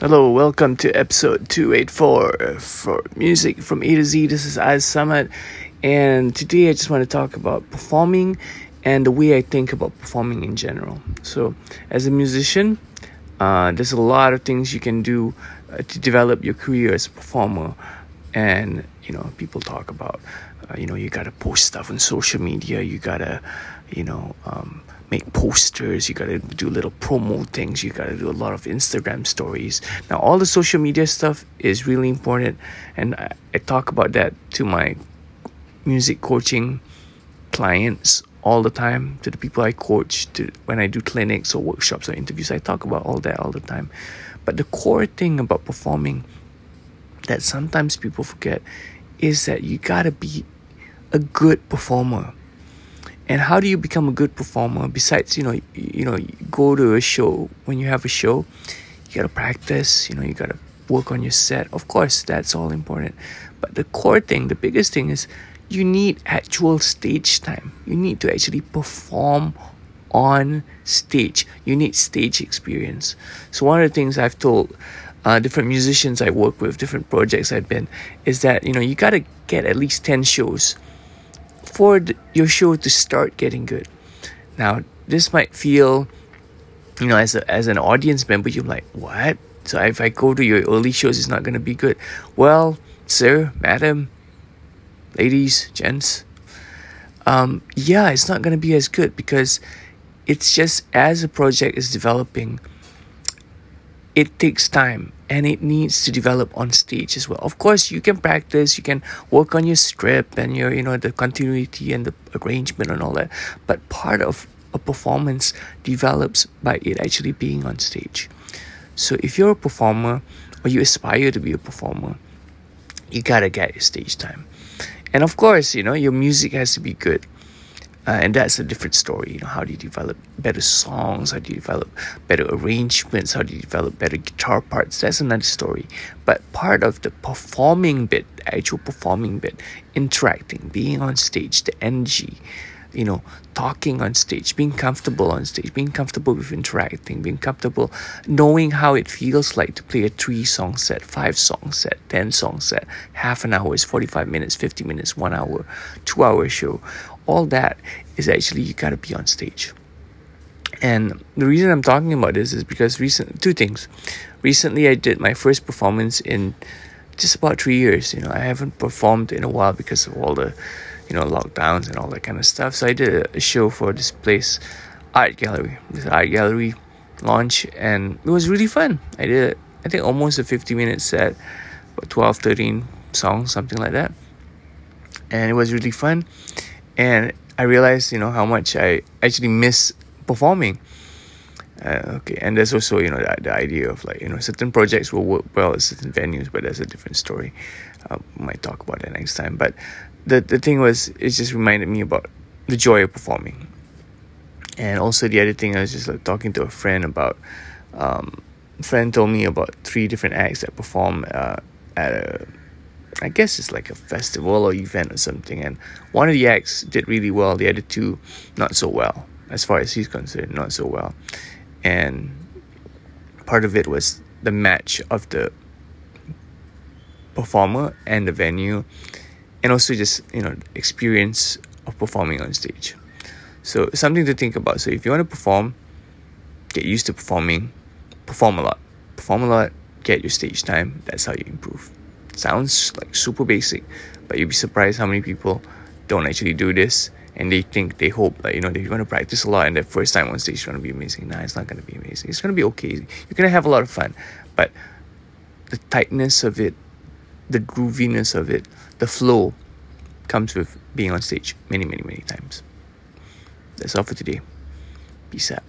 Hello, welcome to episode 284 for Music from A to Z. This is I Summit, and today I just want to talk about performing and the way I think about performing in general. So, as a musician, uh, there's a lot of things you can do uh, to develop your career as a performer, and you know, people talk about, uh, you know, you gotta post stuff on social media, you gotta, you know, um, make posters, you gotta do little promo things, you gotta do a lot of Instagram stories. Now, all the social media stuff is really important, and I, I talk about that to my music coaching clients all the time, to the people I coach, to when I do clinics or workshops or interviews, I talk about all that all the time. But the core thing about performing that sometimes people forget is that you gotta be a good performer and how do you become a good performer? Besides you know you, know go to a show. When you have a show you got to practice you know you got to work on your set. Of course that's all important. But the core thing the biggest thing is you need actual stage time. You need to actually perform on stage. You need stage experience. So one of the things i've told uh, different musicians i work with different projects i've been is that you know you got to get at least 10 shows for your show to start getting good. Now, this might feel, you know, as a, as an audience member, you're like, what? So if I go to your early shows, it's not going to be good. Well, sir, madam, ladies, gents, um, yeah, it's not going to be as good because it's just as a project is developing, it takes time and it needs to develop on stage as well. Of course, you can practice, you can work on your script and your, you know, the continuity and the arrangement and all that. But part of a performance develops by it actually being on stage. So if you're a performer or you aspire to be a performer, you gotta get your stage time. And of course, you know, your music has to be good. Uh, and that's a different story. You know, how do you develop better songs? How do you develop better arrangements? How do you develop better guitar parts? That's another story. But part of the performing bit, the actual performing bit, interacting, being on stage, the energy, you know, talking on stage, being comfortable on stage, being comfortable with interacting, being comfortable knowing how it feels like to play a three song set, five song set, 10 song set, half an hour is 45 minutes, 50 minutes, one hour, two hour show. All that is actually you got to be on stage. And the reason I'm talking about this is because recent two things. Recently, I did my first performance in just about three years. You know, I haven't performed in a while because of all the you know lockdowns and all that kind of stuff. So I did a, show for this place, art gallery, this art gallery launch, and it was really fun. I did I think almost a 50 minute set, about 12, 13 songs, something like that, and it was really fun. And I realized you know how much I actually miss performing. Uh, okay, and there's also you know the, the idea of like you know certain projects will work well at certain venues, but that's a different story. Uh, we might talk about that next time. But the the thing was, it just reminded me about the joy of performing, and also the other thing I was just like talking to a friend about. Um, friend told me about three different acts that perform uh, at a I guess it's like a festival or event or something. And one of the acts did really well, the other two not so well, as far as he's concerned, not so well. And part of it was the match of the performer and the venue and also just you know experience of performing on stage. So something to think about. So if you want to perform get used to performing perform a lot. Perform a lot get your stage time. That's how you improve. Sounds like super basic but you'll be surprised how many people don't actually do this and they think they hope that you know they're going to practice a lot and the first time on stage is going to be amazing nah it's not going to be amazing it's going to be okay you're going to have a lot of fun but the tightness of it the grooviness of it, the flow comes with being on stage many, many, many times. That's all for today. Peace out.